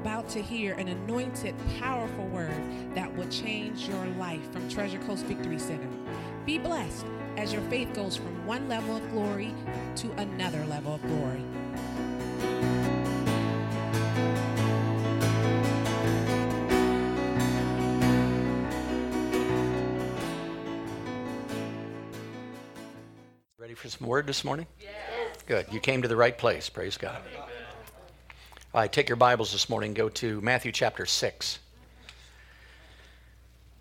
about to hear an anointed, powerful word that will change your life from Treasure Coast Victory Center. Be blessed as your faith goes from one level of glory to another level of glory. Ready for some word this morning? Yes. Good. You came to the right place. Praise God. All right, take your Bibles this morning. Go to Matthew chapter 6.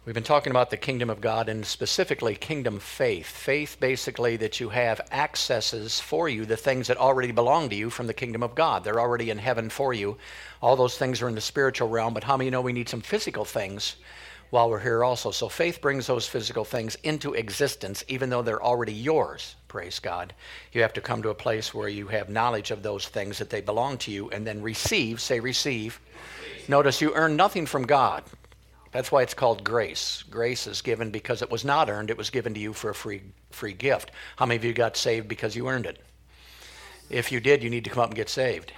We've been talking about the kingdom of God and specifically kingdom faith. Faith, basically, that you have accesses for you, the things that already belong to you from the kingdom of God. They're already in heaven for you. All those things are in the spiritual realm, but how many know we need some physical things while we're here also? So faith brings those physical things into existence, even though they're already yours. Praise God. You have to come to a place where you have knowledge of those things that they belong to you and then receive, say receive. Notice you earn nothing from God. That's why it's called grace. Grace is given because it was not earned, it was given to you for a free, free gift. How many of you got saved because you earned it? If you did, you need to come up and get saved.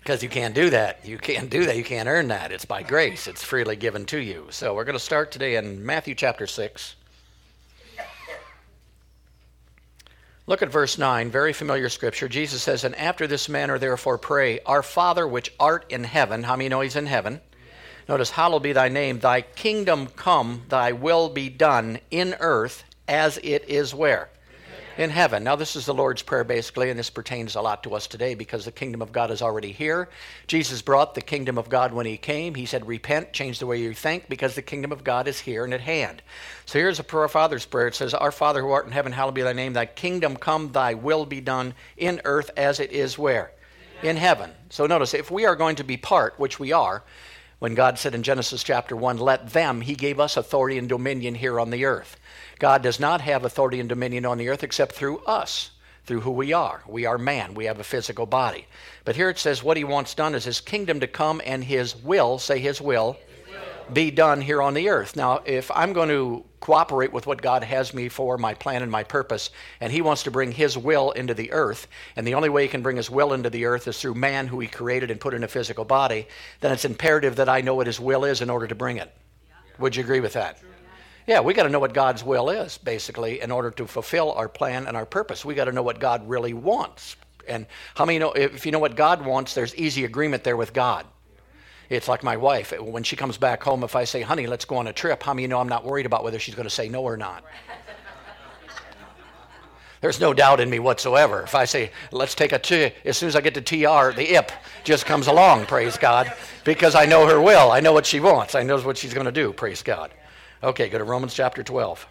Because you can't do that. You can't do that. You can't earn that. It's by grace, it's freely given to you. So we're going to start today in Matthew chapter 6. Look at verse 9, very familiar scripture. Jesus says, And after this manner, therefore, pray, Our Father which art in heaven. How many know he's in heaven? Notice, Hallowed be thy name. Thy kingdom come, thy will be done in earth as it is where? In heaven. Now, this is the Lord's Prayer basically, and this pertains a lot to us today because the kingdom of God is already here. Jesus brought the kingdom of God when he came. He said, Repent, change the way you think, because the kingdom of God is here and at hand. So here's a prayer, Father's Prayer. It says, Our Father who art in heaven, hallowed be thy name. Thy kingdom come, thy will be done in earth as it is where? In heaven. So notice, if we are going to be part, which we are, when God said in Genesis chapter 1, let them, he gave us authority and dominion here on the earth. God does not have authority and dominion on the earth except through us, through who we are. We are man, we have a physical body. But here it says what he wants done is his kingdom to come and his will, say his will, be done here on the earth. Now, if I'm going to cooperate with what God has me for, my plan and my purpose, and He wants to bring His will into the earth, and the only way He can bring His will into the earth is through man who He created and put in a physical body, then it's imperative that I know what His will is in order to bring it. Would you agree with that? Yeah, we got to know what God's will is, basically, in order to fulfill our plan and our purpose. We got to know what God really wants. And how many know, if you know what God wants, there's easy agreement there with God. It's like my wife. When she comes back home, if I say, honey, let's go on a trip, how many know I'm not worried about whether she's going to say no or not? There's no doubt in me whatsoever. If I say, let's take a T, as soon as I get to TR, the IP just comes along, praise God, because I know her will. I know what she wants. I know what she's going to do, praise God. Okay, go to Romans chapter 12.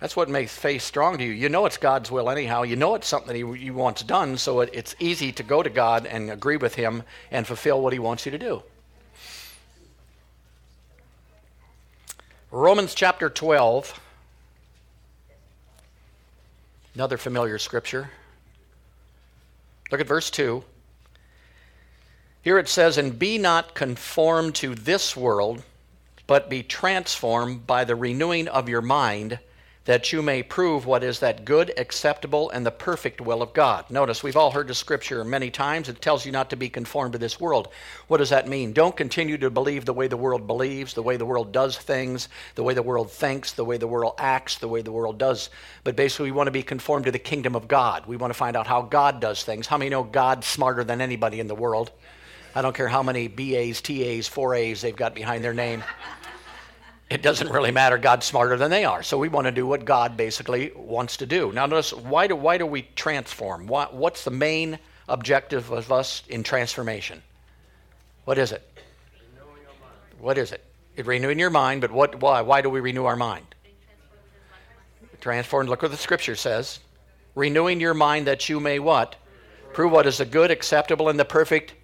That's what makes faith strong to you. You know it's God's will anyhow. You know it's something He, he wants done, so it, it's easy to go to God and agree with Him and fulfill what He wants you to do. Romans chapter 12. Another familiar scripture. Look at verse 2. Here it says, And be not conformed to this world but be transformed by the renewing of your mind, that you may prove what is that good, acceptable, and the perfect will of God. Notice, we've all heard the scripture many times. It tells you not to be conformed to this world. What does that mean? Don't continue to believe the way the world believes, the way the world does things, the way the world thinks, the way the world acts, the way the world does. But basically, we want to be conformed to the kingdom of God. We want to find out how God does things. How many know God's smarter than anybody in the world? I don't care how many BAs, TAs, 4As they've got behind their name. It doesn't really matter. God's smarter than they are. So we want to do what God basically wants to do. Now, notice why do, why do we transform? Why, what's the main objective of us in transformation? What is it? What is it? It renewing your mind, but what, why? Why do we renew our mind? Transformed. Look what the scripture says. Renewing your mind that you may what? Prove what is the good, acceptable, and the perfect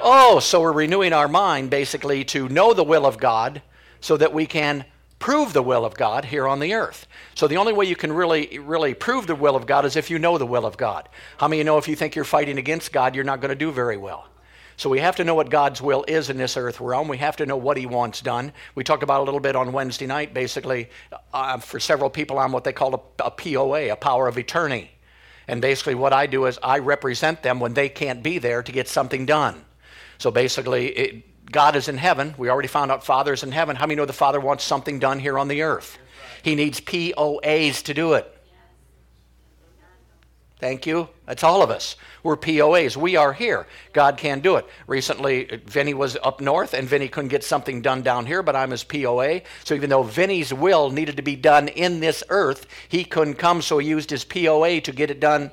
Oh, so we're renewing our mind basically to know the will of God so that we can prove the will of God here on the earth. So the only way you can really really prove the will of God is if you know the will of God. How many of you know if you think you're fighting against God, you're not going to do very well. So we have to know what God's will is in this earth realm. We have to know what He wants done. We talked about a little bit on Wednesday night, basically, uh, for several people on what they call a, a POA, a power of attorney. And basically, what I do is I represent them when they can't be there to get something done. So basically, it, God is in heaven. We already found out Father is in heaven. How many know the Father wants something done here on the earth? He needs POAs to do it. Thank you. That's all of us. We're POAs. We are here. God can do it. Recently, Vinny was up north and Vinny couldn't get something done down here, but I'm his POA. So even though Vinny's will needed to be done in this earth, he couldn't come, so he used his POA to get it done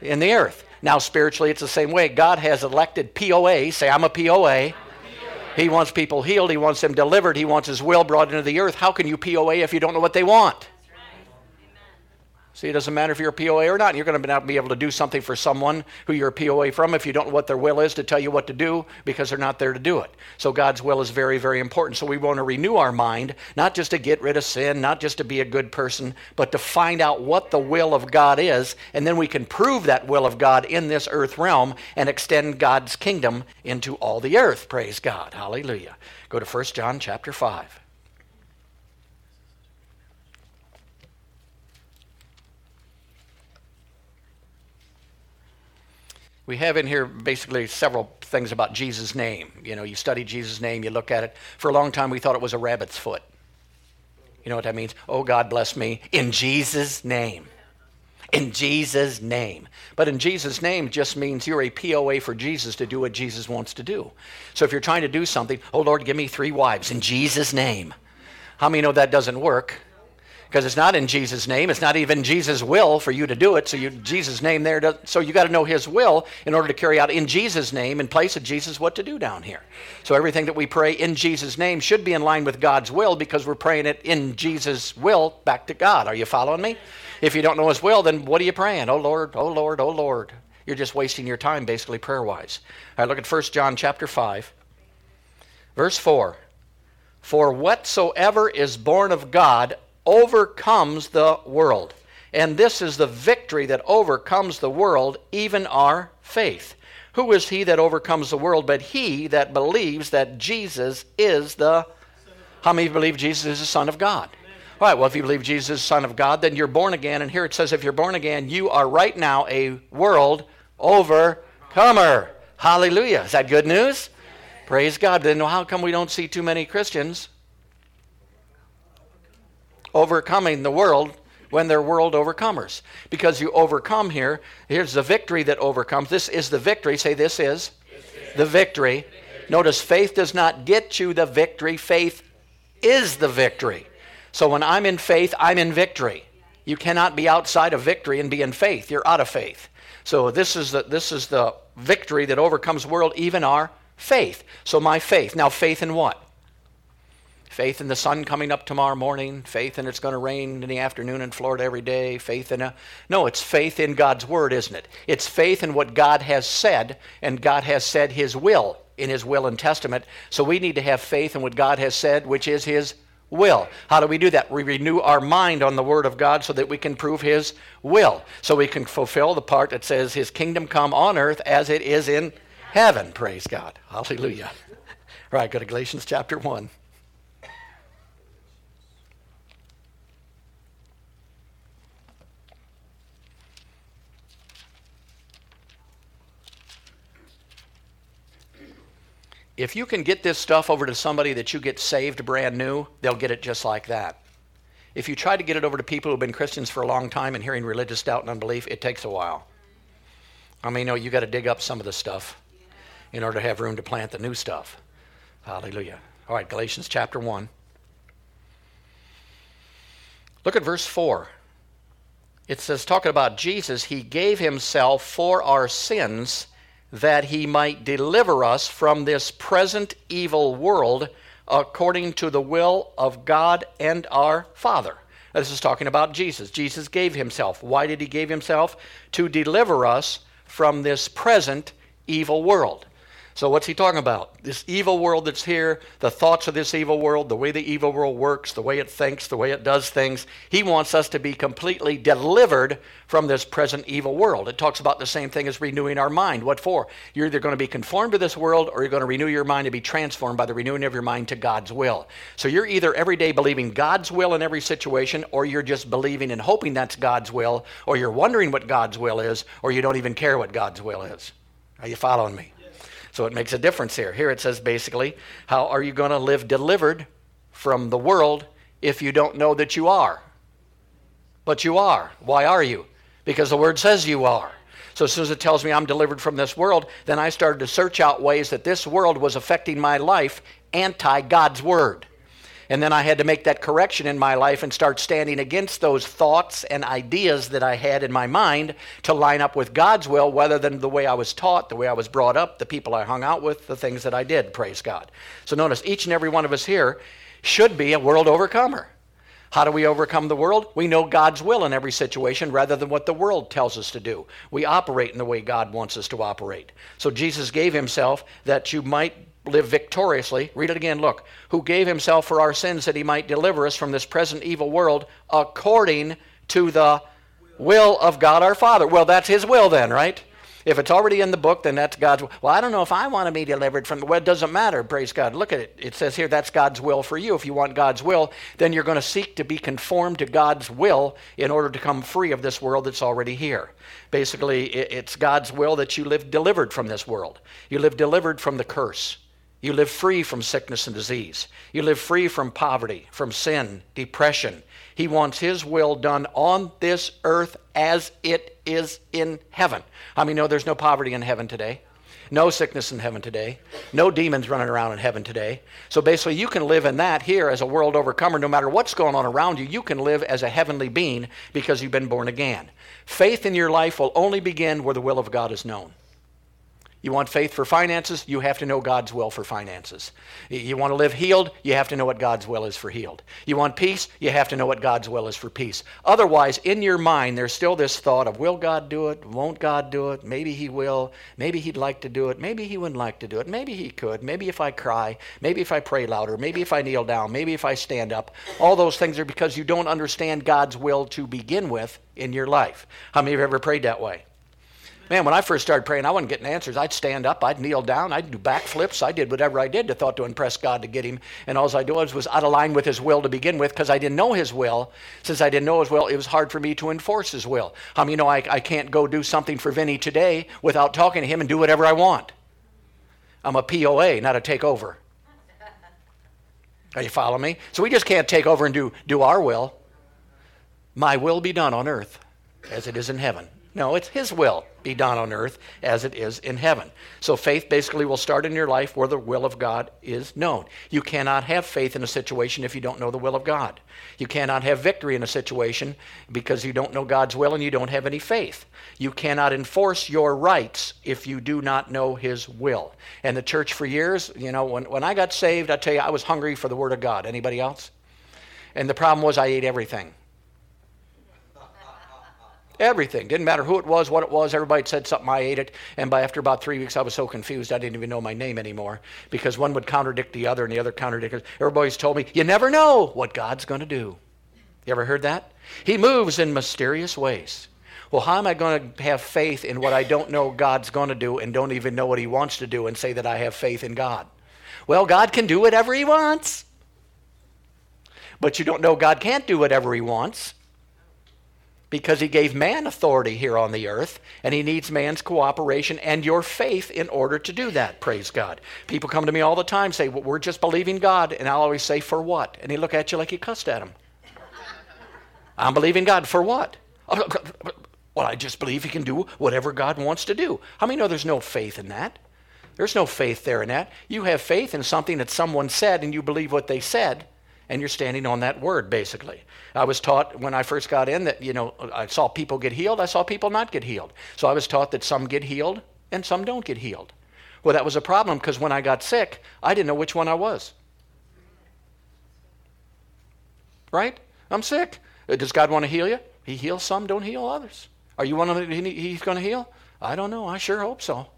in the earth. Now, spiritually, it's the same way. God has elected POA. Say, I'm a POA. He wants people healed. He wants them delivered. He wants his will brought into the earth. How can you POA if you don't know what they want? See, it doesn't matter if you're a POA or not. You're going to not be able to do something for someone who you're a POA from if you don't know what their will is to tell you what to do because they're not there to do it. So God's will is very, very important. So we want to renew our mind, not just to get rid of sin, not just to be a good person, but to find out what the will of God is, and then we can prove that will of God in this earth realm and extend God's kingdom into all the earth. Praise God. Hallelujah. Go to 1 John chapter 5. We have in here basically several things about Jesus' name. You know, you study Jesus' name, you look at it. For a long time, we thought it was a rabbit's foot. You know what that means? Oh, God bless me. In Jesus' name. In Jesus' name. But in Jesus' name just means you're a POA for Jesus to do what Jesus wants to do. So if you're trying to do something, oh, Lord, give me three wives in Jesus' name. How many know that doesn't work? Because it's not in Jesus' name. It's not even Jesus' will for you to do it. So you, Jesus' name there. Does, so you got to know His will in order to carry out in Jesus' name, in place of Jesus, what to do down here. So everything that we pray in Jesus' name should be in line with God's will because we're praying it in Jesus' will back to God. Are you following me? If you don't know His will, then what are you praying? Oh Lord, oh Lord, oh Lord. You're just wasting your time, basically prayer-wise. Right, look at 1 John chapter five, verse four. For whatsoever is born of God overcomes the world. And this is the victory that overcomes the world, even our faith. Who is he that overcomes the world but he that believes that Jesus is the. How many believe Jesus is the Son of God? All right, well, if you believe Jesus is the Son of God, then you're born again. And here it says, if you're born again, you are right now a world overcomer. Hallelujah. Is that good news? Praise God. Then how come we don't see too many Christians overcoming the world when they're world overcomers. Because you overcome here, here's the victory that overcomes. This is the victory. Say, this is the victory. Notice faith does not get you the victory, faith is the victory. So when I'm in faith, I'm in victory. You cannot be outside of victory and be in faith. You're out of faith. So this is the, this is the victory that overcomes world, even our faith. So my faith. Now, faith in what? Faith in the sun coming up tomorrow morning, faith in it's going to rain in the afternoon in Florida every day, faith in a. No, it's faith in God's word, isn't it? It's faith in what God has said, and God has said his will in his will and testament. So we need to have faith in what God has said, which is his will. How do we do that? We renew our mind on the Word of God so that we can prove His will. So we can fulfill the part that says, His kingdom come on earth as it is in heaven. Praise God. Hallelujah. All right, go to Galatians chapter 1. If you can get this stuff over to somebody that you get saved brand new, they'll get it just like that. If you try to get it over to people who've been Christians for a long time and hearing religious doubt and unbelief, it takes a while. I mean, know, you got to dig up some of the stuff in order to have room to plant the new stuff. Hallelujah. All right, Galatians chapter 1. Look at verse 4. It says, talking about Jesus, he gave himself for our sins that he might deliver us from this present evil world according to the will of God and our Father. This is talking about Jesus. Jesus gave himself. Why did he give himself? To deliver us from this present evil world. So, what's he talking about? This evil world that's here, the thoughts of this evil world, the way the evil world works, the way it thinks, the way it does things. He wants us to be completely delivered from this present evil world. It talks about the same thing as renewing our mind. What for? You're either going to be conformed to this world or you're going to renew your mind to be transformed by the renewing of your mind to God's will. So, you're either every day believing God's will in every situation, or you're just believing and hoping that's God's will, or you're wondering what God's will is, or you don't even care what God's will is. Are you following me? So it makes a difference here. Here it says basically, how are you going to live delivered from the world if you don't know that you are? But you are. Why are you? Because the word says you are. So as soon as it tells me I'm delivered from this world, then I started to search out ways that this world was affecting my life anti God's word. And then I had to make that correction in my life and start standing against those thoughts and ideas that I had in my mind to line up with God's will rather than the way I was taught, the way I was brought up, the people I hung out with, the things that I did, praise God. So notice each and every one of us here should be a world overcomer. How do we overcome the world? We know God's will in every situation rather than what the world tells us to do. We operate in the way God wants us to operate. So Jesus gave himself that you might live victoriously. Read it again, look. Who gave himself for our sins that he might deliver us from this present evil world according to the will of God our Father. Well, that's his will then, right? If it's already in the book, then that's God's will. Well, I don't know if I want to be delivered from the well, it doesn't matter, praise God. Look at it. It says here that's God's will for you. If you want God's will, then you're going to seek to be conformed to God's will in order to come free of this world that's already here. Basically, it's God's will that you live delivered from this world. You live delivered from the curse. You live free from sickness and disease. You live free from poverty, from sin, depression. He wants His will done on this earth as it is in heaven. I mean, no, there's no poverty in heaven today? No sickness in heaven today. No demons running around in heaven today. So basically, you can live in that here as a world overcomer. No matter what's going on around you, you can live as a heavenly being because you've been born again. Faith in your life will only begin where the will of God is known. You want faith for finances? You have to know God's will for finances. You want to live healed? You have to know what God's will is for healed. You want peace? You have to know what God's will is for peace. Otherwise, in your mind, there's still this thought of will God do it? Won't God do it? Maybe He will. Maybe He'd like to do it. Maybe He wouldn't like to do it. Maybe He could. Maybe if I cry. Maybe if I pray louder. Maybe if I kneel down. Maybe if I stand up. All those things are because you don't understand God's will to begin with in your life. How many of you have ever prayed that way? Man, when I first started praying, I wasn't getting answers. I'd stand up, I'd kneel down, I'd do backflips, I did whatever I did to thought to impress God to get him. And all I did was, was out of line with his will to begin with because I didn't know his will. Since I didn't know his will, it was hard for me to enforce his will. How you know I, I can't go do something for Vinny today without talking to him and do whatever I want? I'm a POA, not a takeover. Are you following me? So we just can't take over and do, do our will. My will be done on earth as it is in heaven. No, it's His will be done on earth as it is in heaven. So faith basically will start in your life where the will of God is known. You cannot have faith in a situation if you don't know the will of God. You cannot have victory in a situation because you don't know God's will and you don't have any faith. You cannot enforce your rights if you do not know His will. And the church for years, you know, when, when I got saved, I tell you, I was hungry for the Word of God. Anybody else? And the problem was I ate everything. Everything. Didn't matter who it was, what it was. Everybody said something. I ate it. And by after about three weeks, I was so confused I didn't even know my name anymore because one would contradict the other and the other contradict. Everybody's told me, you never know what God's going to do. You ever heard that? He moves in mysterious ways. Well, how am I going to have faith in what I don't know God's going to do and don't even know what He wants to do and say that I have faith in God? Well, God can do whatever He wants. But you don't know God can't do whatever He wants because he gave man authority here on the earth, and he needs man's cooperation and your faith in order to do that. Praise God. People come to me all the time say, well, We're just believing God. And I'll always say, For what? And he look at you like you cussed at him. I'm believing God for what? Well, I just believe he can do whatever God wants to do. How many know there's no faith in that? There's no faith there in that. You have faith in something that someone said and you believe what they said and you're standing on that word basically. I was taught when i first got in that you know i saw people get healed i saw people not get healed. So i was taught that some get healed and some don't get healed. Well that was a problem because when i got sick i didn't know which one i was. Right? I'm sick. Uh, does god want to heal you? He heals some don't heal others. Are you one of them he's going to heal? I don't know. I sure hope so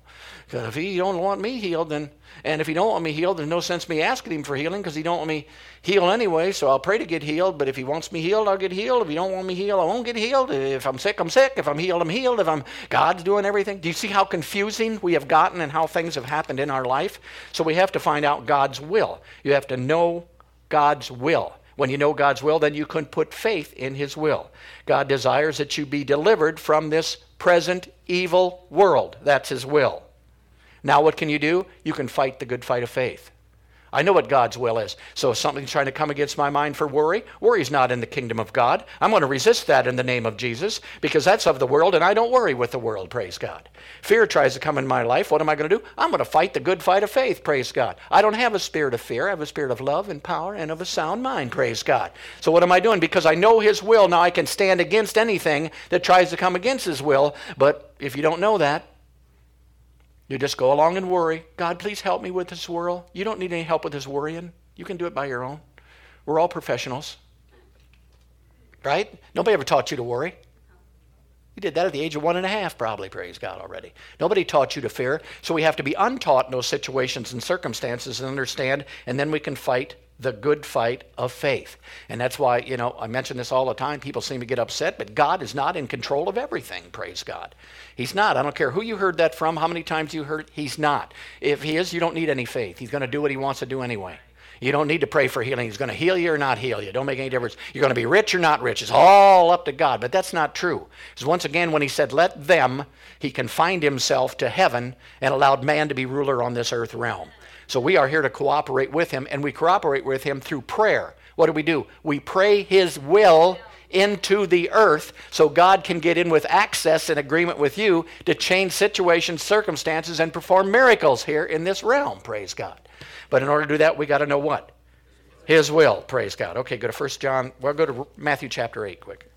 Because if he don't want me healed, then and if he don't want me healed, there's no sense me asking him for healing because he don't want me healed anyway. So I'll pray to get healed. But if he wants me healed, I'll get healed. If he don't want me healed, I won't get healed. If I'm sick, I'm sick. If I'm healed, I'm healed. If I'm God's doing everything. Do you see how confusing we have gotten and how things have happened in our life? So we have to find out God's will. You have to know God's will. When you know God's will, then you can put faith in His will. God desires that you be delivered from this present evil world. That's His will. Now, what can you do? You can fight the good fight of faith. I know what God's will is. So if something's trying to come against my mind for worry, worry's not in the kingdom of God. I'm going to resist that in the name of Jesus because that's of the world and I don't worry with the world, praise God. Fear tries to come in my life. What am I going to do? I'm going to fight the good fight of faith, praise God. I don't have a spirit of fear. I have a spirit of love and power and of a sound mind, praise God. So what am I doing? Because I know his will, now I can stand against anything that tries to come against his will. But if you don't know that, you just go along and worry. God, please help me with this world. You don't need any help with this worrying. You can do it by your own. We're all professionals. Right? Nobody ever taught you to worry. You did that at the age of one and a half, probably, praise God, already. Nobody taught you to fear. So we have to be untaught in those situations and circumstances and understand, and then we can fight the good fight of faith. And that's why, you know, I mention this all the time. People seem to get upset, but God is not in control of everything, praise God. He's not. I don't care who you heard that from, how many times you heard He's not. If He is, you don't need any faith. He's going to do what He wants to do anyway. You don't need to pray for healing. He's going to heal you or not heal you. Don't make any difference. You're going to be rich or not rich. It's all up to God. But that's not true. Because once again, when he said, let them, he confined himself to heaven and allowed man to be ruler on this earth realm. So we are here to cooperate with him, and we cooperate with him through prayer. What do we do? We pray his will into the earth so God can get in with access and agreement with you to change situations, circumstances, and perform miracles here in this realm. Praise God. But in order to do that, we got to know what? His will. Praise God. Okay, go to 1 John. Well, go to Matthew chapter 8 quick.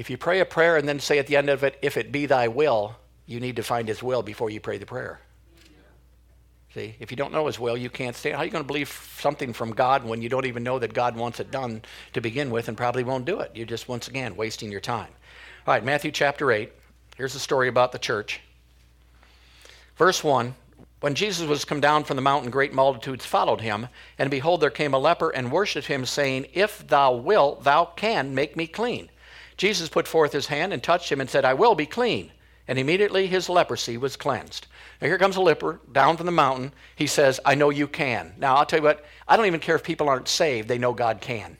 If you pray a prayer and then say at the end of it, if it be thy will, you need to find his will before you pray the prayer. See, if you don't know his will, you can't stand. How are you going to believe something from God when you don't even know that God wants it done to begin with and probably won't do it? You're just, once again, wasting your time. All right, Matthew chapter 8. Here's a story about the church. Verse 1 When Jesus was come down from the mountain, great multitudes followed him. And behold, there came a leper and worshipped him, saying, If thou wilt, thou can make me clean. Jesus put forth his hand and touched him and said, I will be clean. And immediately his leprosy was cleansed. Now here comes a leper down from the mountain. He says, I know you can. Now I'll tell you what, I don't even care if people aren't saved, they know God can.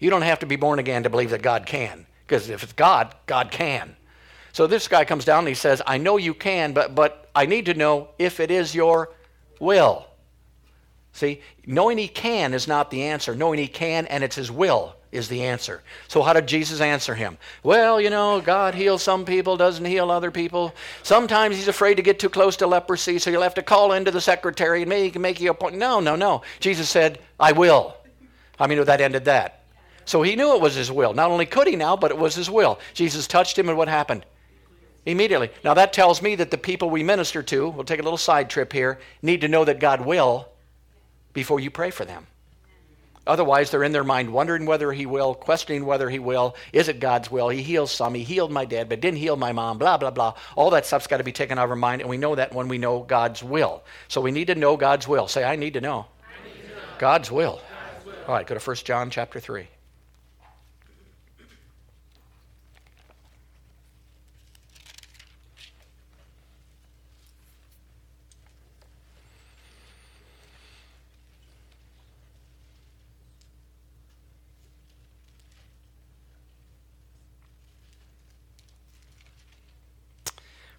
You don't have to be born again to believe that God can. Because if it's God, God can. So this guy comes down and he says, I know you can, but, but I need to know if it is your will. See, knowing he can is not the answer. Knowing he can and it's his will is the answer. So, how did Jesus answer him? Well, you know, God heals some people, doesn't heal other people. Sometimes he's afraid to get too close to leprosy, so you'll have to call into the secretary and maybe he can make you a point. No, no, no. Jesus said, I will. I mean, that ended that. So he knew it was his will. Not only could he now, but it was his will. Jesus touched him, and what happened? Immediately. Now, that tells me that the people we minister to, we'll take a little side trip here, need to know that God will before you pray for them. Otherwise, they're in their mind wondering whether he will, questioning whether he will. Is it God's will? He heals some. He healed my dad, but didn't heal my mom, blah, blah, blah. All that stuff's got to be taken out of our mind, and we know that when we know God's will. So we need to know God's will. Say, I need to know, need to know. God's, will. God's will. All right, go to 1 John chapter 3.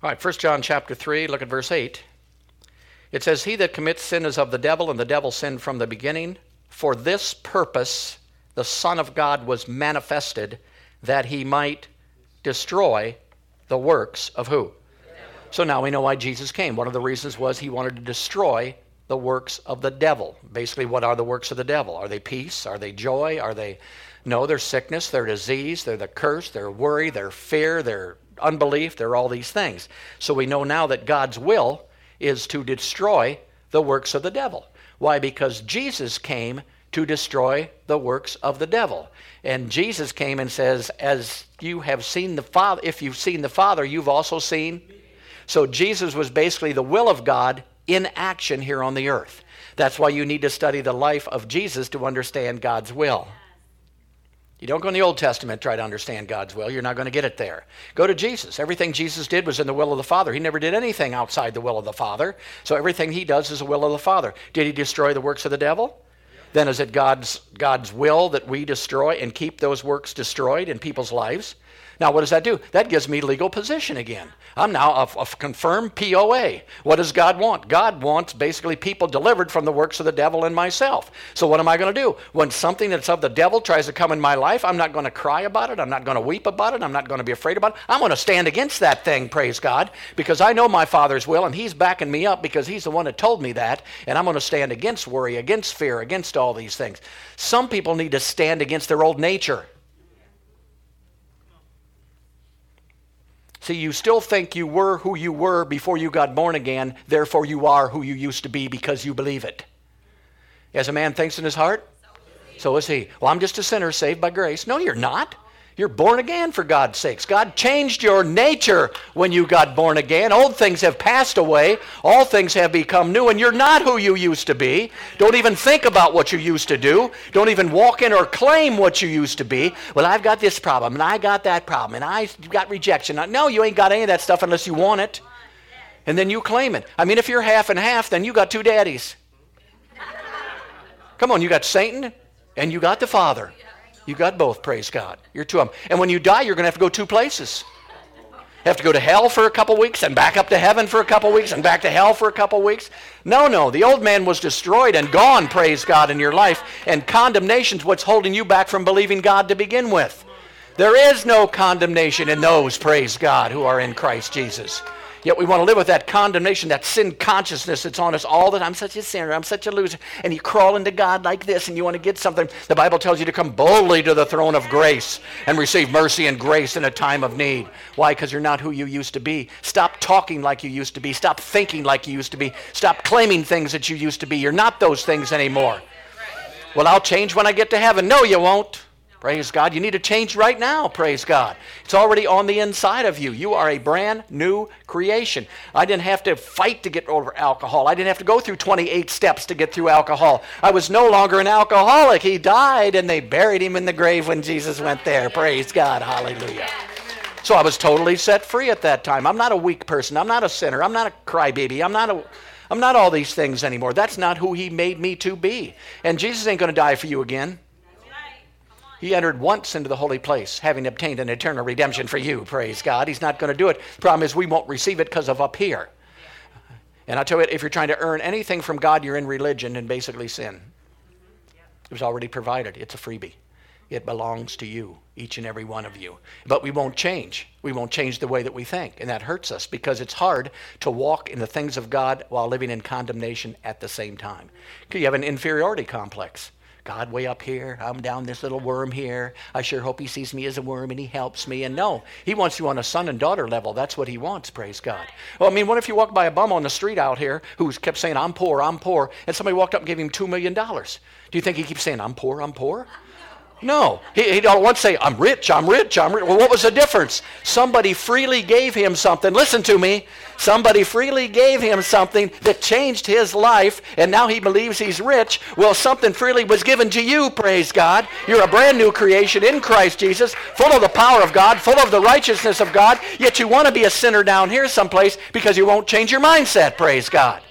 All right, 1 John chapter 3, look at verse 8. It says, He that commits sin is of the devil, and the devil sinned from the beginning. For this purpose the Son of God was manifested, that he might destroy the works of who? So now we know why Jesus came. One of the reasons was he wanted to destroy the works of the devil. Basically, what are the works of the devil? Are they peace? Are they joy? Are they. No, they're sickness, they're disease, they're the curse, they're worry, they're fear, they're unbelief, there are all these things. So we know now that God's will is to destroy the works of the devil. Why? Because Jesus came to destroy the works of the devil. And Jesus came and says, As you have seen the Father, if you've seen the Father, you've also seen. So Jesus was basically the will of God in action here on the earth. That's why you need to study the life of Jesus to understand God's will. You don't go in the Old Testament try to understand God's will. You're not going to get it there. Go to Jesus. Everything Jesus did was in the will of the Father. He never did anything outside the will of the Father. So everything he does is the will of the Father. Did he destroy the works of the devil? Then is it God's God's will that we destroy and keep those works destroyed in people's lives? Now, what does that do? That gives me legal position again. I'm now a, a, confirmed POA. What does God want? God wants basically people delivered from the works of the devil and myself. So, what am I going to do? When something that's of the devil tries to come in my life, I'm not going to cry about it. I'm not going to weep about it. I'm not going to be afraid about it. I'm going to stand against that thing, praise God, because I know my Father's will and He's backing me up because He's the one that told me that. And I'm going to stand against worry, against fear, against all these things. Some people need to stand against their old nature. See, you still think you were who you were before you got born again, therefore you are who you used to be because you believe it. As a man thinks in his heart, so is he. Well, I'm just a sinner saved by grace. No, you're not. You're born again for God's sakes. God changed your nature when you got born again. Old things have passed away, all things have become new, and you're not who you used to be. Don't even think about what you used to do. Don't even walk in or claim what you used to be. Well, I've got this problem, and I got that problem, and I got rejection. No, you ain't got any of that stuff unless you want it. And then you claim it. I mean, if you're half and half, then you got two daddies. Come on, you got Satan and you got the Father. You got both, praise God. You're two of them. And when you die, you're going to have to go two places. You have to go to hell for a couple weeks and back up to heaven for a couple weeks and back to hell for a couple weeks. No, no. The old man was destroyed and gone, praise God, in your life. And condemnation's what's holding you back from believing God to begin with. There is no condemnation in those, praise God, who are in Christ Jesus. Yet we want to live with that condemnation, that sin consciousness that's on us all the time. I'm such a sinner. I'm such a loser. And you crawl into God like this and you want to get something. The Bible tells you to come boldly to the throne of grace and receive mercy and grace in a time of need. Why? Because you're not who you used to be. Stop talking like you used to be. Stop thinking like you used to be. Stop claiming things that you used to be. You're not those things anymore. Well, I'll change when I get to heaven. No, you won't. Praise God. You need to change right now. Praise God. It's already on the inside of you. You are a brand new creation. I didn't have to fight to get over alcohol. I didn't have to go through 28 steps to get through alcohol. I was no longer an alcoholic. He died and they buried him in the grave when Jesus went there. Praise God. Hallelujah. So I was totally set free at that time. I'm not a weak person. I'm not a sinner. I'm not a crybaby. I'm not a I'm not all these things anymore. That's not who he made me to be. And Jesus ain't going to die for you again. He entered once into the holy place, having obtained an eternal redemption for you. Praise God. He's not going to do it. Problem is we won't receive it because of up here. And I tell you, if you're trying to earn anything from God, you're in religion and basically sin. It was already provided. It's a freebie. It belongs to you, each and every one of you. But we won't change. We won't change the way that we think. And that hurts us because it's hard to walk in the things of God while living in condemnation at the same time. You have an inferiority complex. God way up here, I'm down this little worm here. I sure hope he sees me as a worm and he helps me. And no, he wants you on a son and daughter level. That's what he wants, praise God. Well, I mean, what if you walk by a bum on the street out here who kept saying, I'm poor, I'm poor, and somebody walked up and gave him $2 million? Do you think he keeps saying, I'm poor, I'm poor? No. He, don't once say, I'm rich, I'm rich, I'm rich. Well, what was the difference? Somebody freely gave him something. Listen to me. Somebody freely gave him something that changed his life, and now he believes he's rich. Well, something freely was given to you, praise God. You're a brand new creation in Christ Jesus, full of the power of God, full of the righteousness of God, yet you want to be a sinner down here someplace because you won't change your mindset, praise God.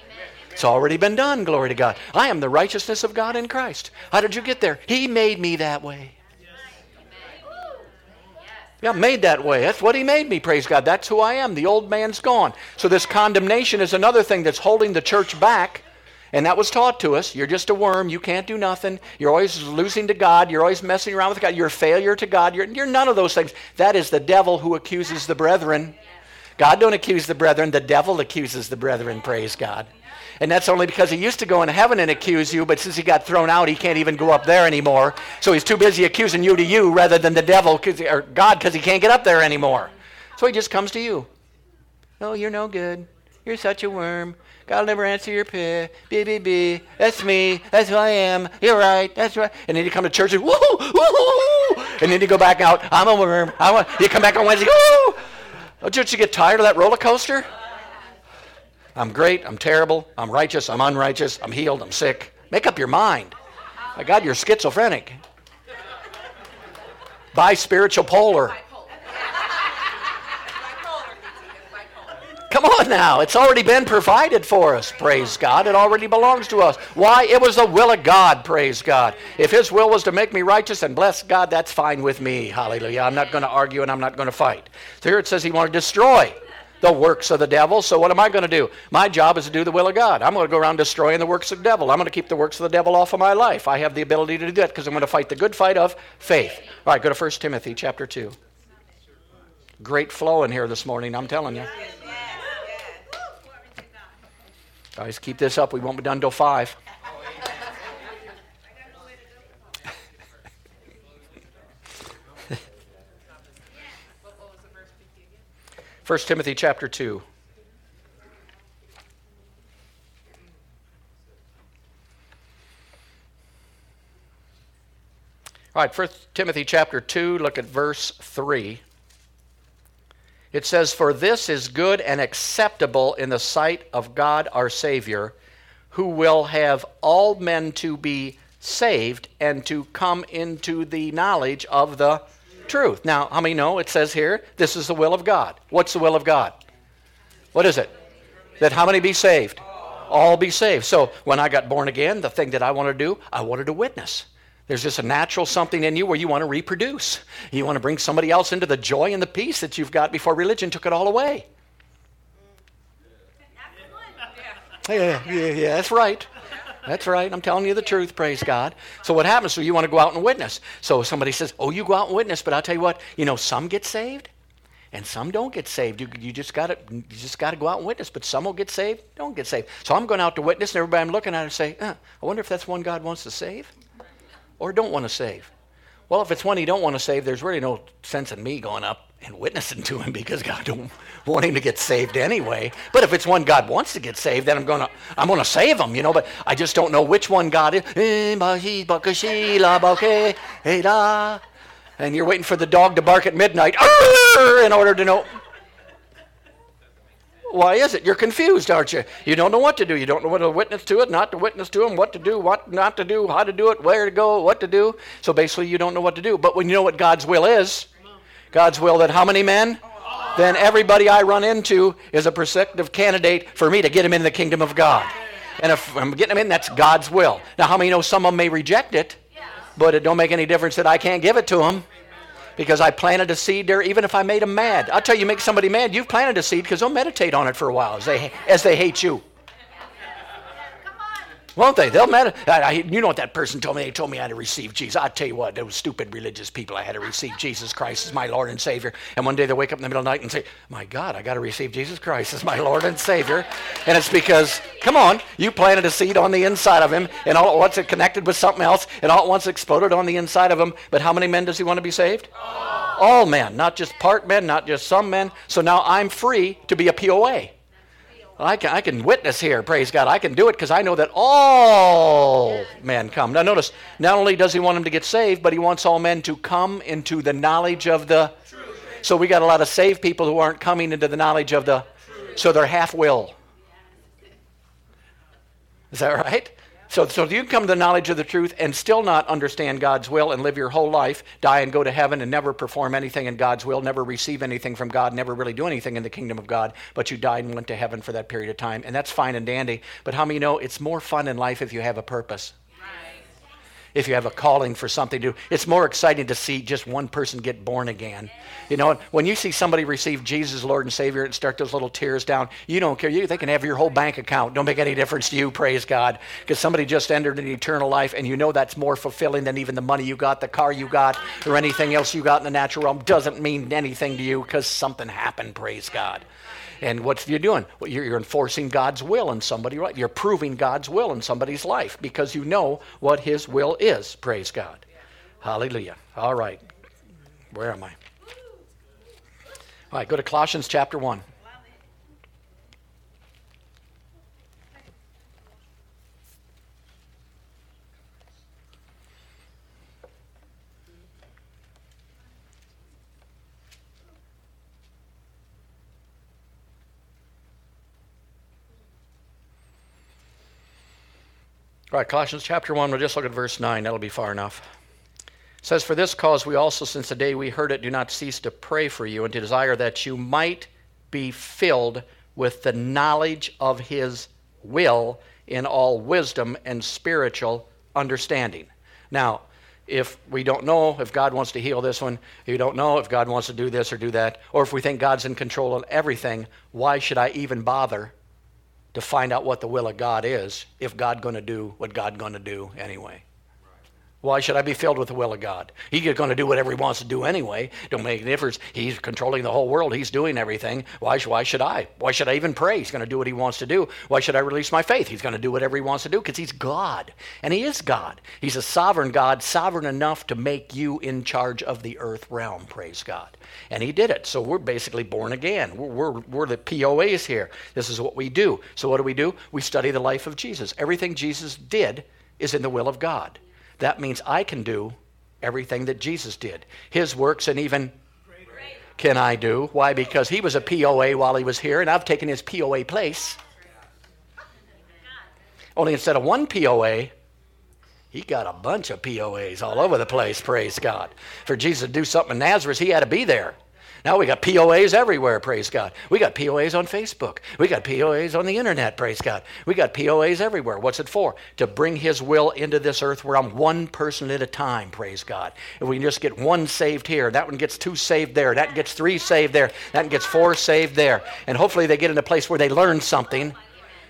It's already been done, glory to God. I am the righteousness of God in Christ. How did you get there? He made me that way. Yeah, made that way. That's what he made me, praise God. That's who I am. The old man's gone. So this condemnation is another thing that's holding the church back. And that was taught to us. You're just a worm. You can't do nothing. You're always losing to God. You're always messing around with God. You're a failure to God. You're, you're none of those things. That is the devil who accuses the brethren. God don't accuse the brethren. The devil accuses the brethren, praise God. And that's only because he used to go in heaven and accuse you, but since he got thrown out, he can't even go up there anymore. So he's too busy accusing you to you rather than the devil or God because he can't get up there anymore. So he just comes to you. Oh, you're no good. You're such a worm. God will never answer your prayer. B, B, B. That's me. That's who I am. You're right. That's right. And then you come to church and woo, woo, and then you go back out. I'm a worm. I'm a, you come back on Wednesday. Woo. Don't you get tired of that roller coaster? I'm great. I'm terrible. I'm righteous. I'm unrighteous. I'm healed. I'm sick. Make up your mind. My God, you're schizophrenic. Bi spiritual polar. Come on now. It's already been provided for us. Praise God. It already belongs to us. Why? It was the will of God. Praise God. If His will was to make me righteous and bless God, that's fine with me. Hallelujah. I'm not going to argue and I'm not going to fight. So here it says He wanted to destroy the works of the devil. So what am I going to do? My job is to do the will of God. I'm going to go around destroying the works of the devil. I'm going to keep the works of the devil off of my life. I have the ability to do that because I'm going to fight the good fight of faith. All right, go to 1 Timothy chapter 2. Great flow in here this morning, I'm telling you. Guys, keep this up. We won't be done till 5. First Timothy chapter 2. All right, First Timothy chapter 2, look at verse 3. It says, For this is good and acceptable in the sight of God our Savior, who will have all men to be saved and to come into the knowledge of the truth. Now, how many know it says here, this is the will of God? What's the will of God? What is it? That how many be saved? All be saved. So when I got born again, the thing that I wanted to do, I wanted to witness. There's just a natural something in you where you want to reproduce. You want to bring somebody else into the joy and the peace that you've got before religion took it all away. Yeah, yeah, yeah, that's right. That's right. I'm telling you the truth, praise God. So what happens? So you want to go out and witness. So somebody says, Oh, you go out and witness, but I'll tell you what, you know, some get saved and some don't get saved. You, you just got to you just got to go out and witness. But some will get saved, don't get saved. So I'm going out to witness, and everybody I'm looking at and say, uh, I wonder if that's one God wants to save or don't want to save? Well, if it's one he don't want to save, there's really no sense in me going up and witnessing to him because God don't want him to get saved anyway. But if it's one God wants to get saved, then I'm gonna I'm gonna save him, you know. But I just don't know which one God is. And you're waiting for the dog to bark at midnight in order to know. Why is it? You're confused, aren't you? You don't know what to do. You don't know what to witness to it, not to witness to him, what to do, what not to do, how to do it, where to go, what to do. So basically, you don't know what to do. But when you know what God's will is, God's will that how many men? Then everybody I run into is a prospective candidate for me to get him in the kingdom of God. And if I'm getting him in, that's God's will. Now, how many know some of them may reject it, but it don't make any difference that I can't give it to them because I planted a seed there, even if I made them mad. I'll tell you, make somebody mad, you've planted a seed because they'll meditate on it for a while as they, as they hate you. Won't they? They'll matter. you know what that person told me? They told me I had to receive Jesus. I tell you what, those stupid religious people. I had to receive Jesus Christ as my Lord and Savior. And one day they wake up in the middle of the night and say, "My God, I got to receive Jesus Christ as my Lord and Savior." And it's because, come on, you planted a seed on the inside of him, and all at once it connected with something else, and all at once exploded on the inside of him. But how many men does he want to be saved? All, all men, not just part men, not just some men. So now I'm free to be a POA. I can, I can witness here, praise God. I can do it because I know that all men come. Now, notice, not only does he want them to get saved, but he wants all men to come into the knowledge of the. Truth. So we got a lot of saved people who aren't coming into the knowledge of the. Truth. So they're half will. Is that right? So, so you come to the knowledge of the truth and still not understand God's will and live your whole life, die and go to heaven and never perform anything in God's will, never receive anything from God, never really do anything in the kingdom of God, but you died and went to heaven for that period of time. And that's fine and dandy. But how many know it's more fun in life if you have a purpose? If you have a calling for something to do. It's more exciting to see just one person get born again. You know, when you see somebody receive Jesus, Lord and Savior, and start those little tears down, you don't care. You, they can have your whole bank account. Don't make any difference to you, praise God. Because somebody just entered an eternal life, and you know that's more fulfilling than even the money you got, the car you got, or anything else you got in the natural realm. Doesn't mean anything to you because something happened, praise God. And what you're doing? You're, enforcing God's will in somebody's life. You're proving God's will in somebody's life because you know what His will is. Praise God. Hallelujah. All right. Where am I? All right, go to Colossians chapter 1. All right, Colossians chapter 1, we'll just look at verse 9. That'll be far enough. It says, For this cause we also, since the day we heard it, do not cease to pray for you and to desire that you might be filled with the knowledge of his will in all wisdom and spiritual understanding. Now, if we don't know if God wants to heal this one, if you don't know if God wants to do this or do that, or if we think God's in control of everything, why should I even bother to find out what the will of God is if God's going to do what God's going to do anyway? Why should I be filled with the will of God? He's going to do whatever he wants to do anyway. Don't make a difference. He's controlling the whole world. He's doing everything. Why, why should I? Why should I even pray? He's going to do what he wants to do. Why should I release my faith? He's going to do whatever he wants to do because he's God. And he is God. He's a sovereign God, sovereign enough to make you in charge of the earth realm. Praise God. And he did it. So we're basically born again. We're, we're, we're the POAs here. This is what we do. So what do we do? We study the life of Jesus. Everything Jesus did is in the will of God that means I can do everything that Jesus did. His works and even can I do. Why? Because he was a POA while he was here, and I've taken his POA place. Only instead of one POA, he got a bunch of POAs all over the place, praise God. For Jesus to do something in Nazareth, he had to be there. Now we got POAs everywhere, praise God. We got POAs on Facebook. We got POAs on the internet, praise God. We got POAs everywhere. What's it for? To bring His will into this earth where I'm one person at a time, praise God. If we can just get one saved here, that one gets two saved there, that gets three saved there, that gets four saved there. And hopefully they get in a place where they learn something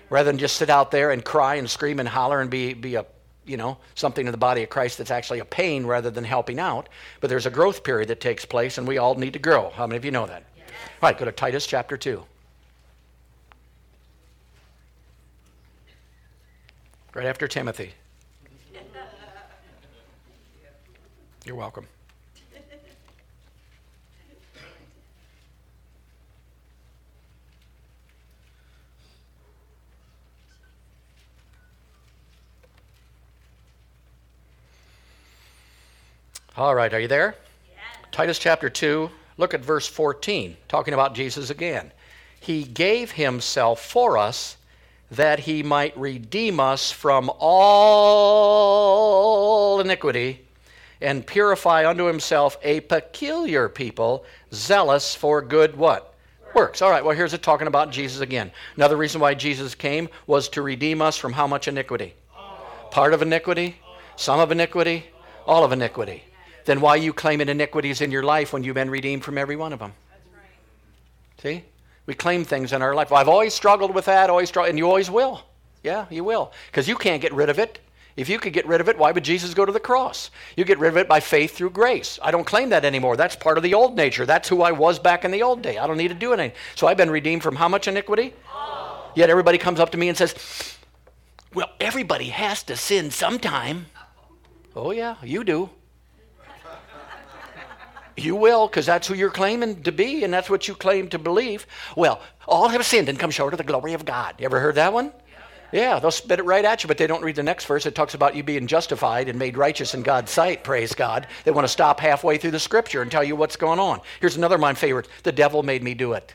rather than just sit out there and cry and scream and holler and be, be a you know, something in the body of Christ that's actually a pain rather than helping out. But there's a growth period that takes place, and we all need to grow. How many of you know that? Yes. All right, go to Titus chapter 2. Right after Timothy. You're welcome. All right, are you there? Yes. Titus chapter 2, look at verse 14, talking about Jesus again. He gave himself for us that he might redeem us from all iniquity and purify unto himself a peculiar people, zealous for good what? Works. All right, well, here's it talking about Jesus again. Another reason why Jesus came was to redeem us from how much iniquity? Part of iniquity, some of iniquity, all of iniquity then why are you claiming iniquities in your life when you've been redeemed from every one of them? That's right. See? We claim things in our life. Well, I've always struggled with that, always struggled, and you always will. Yeah, you will. Because you can't get rid of it. If you could get rid of it, why would Jesus go to the cross? You get rid of it by faith through grace. I don't claim that anymore. That's part of the old nature. That's who I was back in the old day. I don't need to do anything. So I've been redeemed from how much iniquity? Oh. Yet everybody comes up to me and says, Well, everybody has to sin sometime. Oh, yeah, you do. You will, because that's who you're claiming to be, and that's what you claim to believe. Well, all have sinned and come short of the glory of God. You ever heard that one? Yeah, they'll spit it right at you, but they don't read the next verse. It talks about you being justified and made righteous in God's sight, praise God. They want to stop halfway through the scripture and tell you what's going on. Here's another of my favorites The devil made me do it.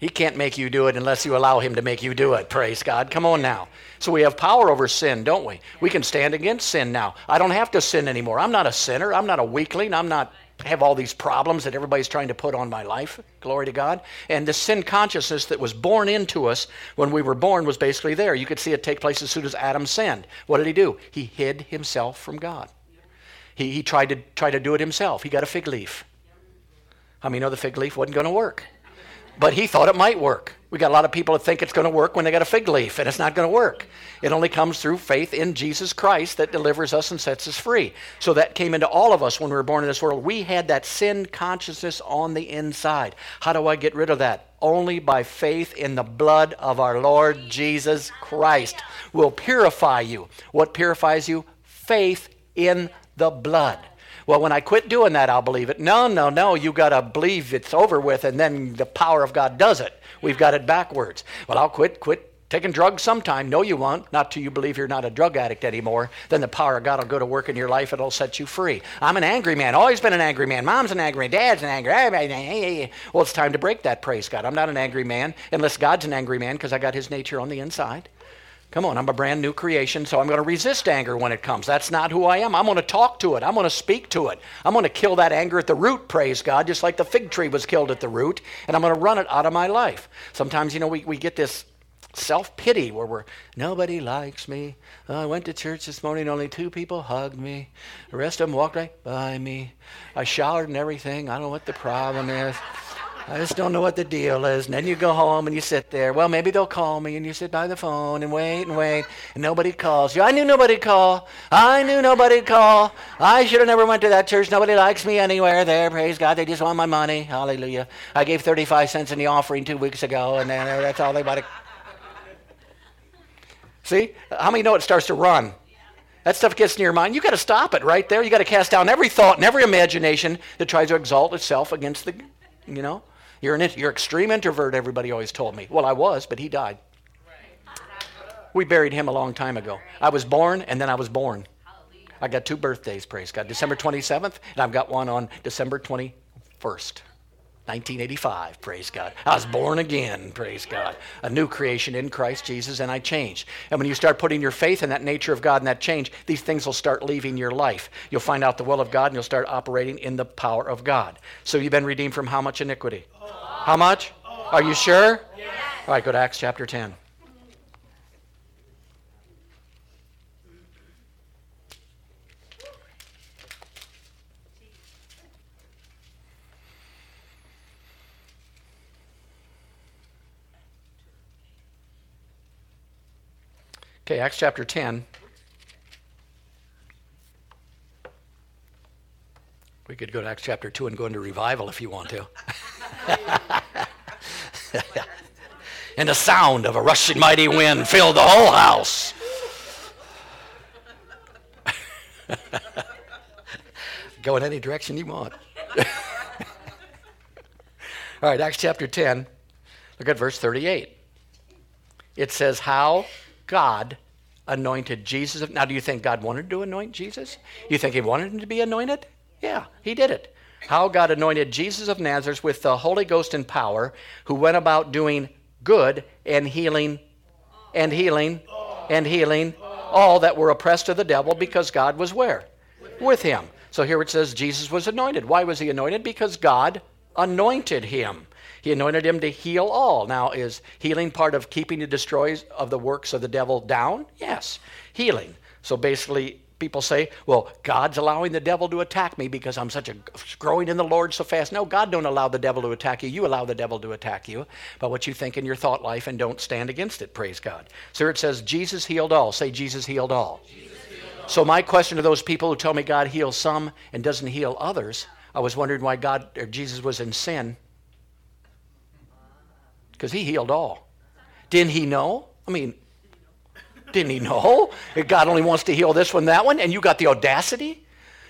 He can't make you do it unless you allow him to make you do it, praise God. Come on now. So we have power over sin, don't we? We can stand against sin now. I don't have to sin anymore. I'm not a sinner. I'm not a weakling. I'm not have all these problems that everybody's trying to put on my life. Glory to God. And the sin consciousness that was born into us when we were born was basically there. You could see it take place as soon as Adam sinned. What did he do? He hid himself from God. He, he tried to try to do it himself. He got a fig leaf. How many know the fig leaf wasn't going to work? But he thought it might work. We got a lot of people that think it's going to work when they got a fig leaf, and it's not going to work. It only comes through faith in Jesus Christ that delivers us and sets us free. So that came into all of us when we were born in this world. We had that sin consciousness on the inside. How do I get rid of that? Only by faith in the blood of our Lord Jesus Christ will purify you. What purifies you? Faith in the blood. Well, when I quit doing that, I'll believe it. No, no, no. You got to believe it's over with, and then the power of God does it. We've got it backwards. Well, I'll quit, quit taking drugs sometime. No, you won't. Not till you believe you're not a drug addict anymore. Then the power of God will go to work in your life. It'll set you free. I'm an angry man. Always been an angry man. Mom's an angry man. Dad's an angry man. Well, it's time to break that, praise God. I'm not an angry man unless God's an angry man because I got his nature on the inside. Come on, I'm a brand new creation, so I'm going to resist anger when it comes. That's not who I am. I'm going to talk to it. I'm going to speak to it. I'm going to kill that anger at the root, praise God, just like the fig tree was killed at the root, and I'm going to run it out of my life. Sometimes, you know, we, we get this self pity where we're, nobody likes me. I went to church this morning, only two people hugged me. The rest of them walked right by me. I showered and everything. I don't know what the problem is. I just don't know what the deal is. And then you go home and you sit there. Well, maybe they'll call me, and you sit by the phone and wait and wait, and nobody calls you. I knew nobody'd call. I knew nobody'd call. I should have never went to that church. Nobody likes me anywhere there. Praise God. They just want my money. Hallelujah. I gave 35 cents in the offering two weeks ago, and then that's all they bought. See? How many know it starts to run? That stuff gets in your mind. You've got to stop it right there. You've got to cast down every thought and every imagination that tries to exalt itself against the, you know. You're an you're extreme introvert. Everybody always told me. Well, I was, but he died. We buried him a long time ago. I was born, and then I was born. I got two birthdays. Praise God. December 27th, and I've got one on December 21st. 1985, praise God. I was born again, praise God. A new creation in Christ Jesus, and I changed. And when you start putting your faith in that nature of God and that change, these things will start leaving your life. You'll find out the will of God, and you'll start operating in the power of God. So you've been redeemed from how much iniquity? How much? Are you sure? All right, go to Acts chapter 10. Okay, Acts chapter 10. We could go to Acts chapter 2 and go into revival if you want to. and the sound of a rushing mighty wind filled the whole house. go in any direction you want. All right, Acts chapter 10. Look at verse 38. It says, How God anointed Jesus. Now, do you think God wanted to anoint Jesus? You think he wanted him to be anointed? Yeah, he did it. How God anointed Jesus of Nazareth with the Holy Ghost and power, who went about doing good and healing and healing and healing all that were oppressed of the devil because God was where? With him. So here it says Jesus was anointed. Why was he anointed? Because God anointed him. He anointed him to heal all. Now, is healing part of keeping the destroys of the works of the devil down? Yes, healing. So basically, people say, well, God's allowing the devil to attack me because I'm such a growing in the Lord so fast. No, God don't allow the devil to attack you. You allow the devil to attack you by what you think in your thought life and don't stand against it. Praise God. So it says, Jesus healed all. Say, Jesus healed all. Jesus healed all. So my question to those people who tell me God heals some and doesn't heal others, I was wondering why God or Jesus was in sin because he healed all. Didn't he know? I mean, didn't he know that God only wants to heal this one, that one, and you got the audacity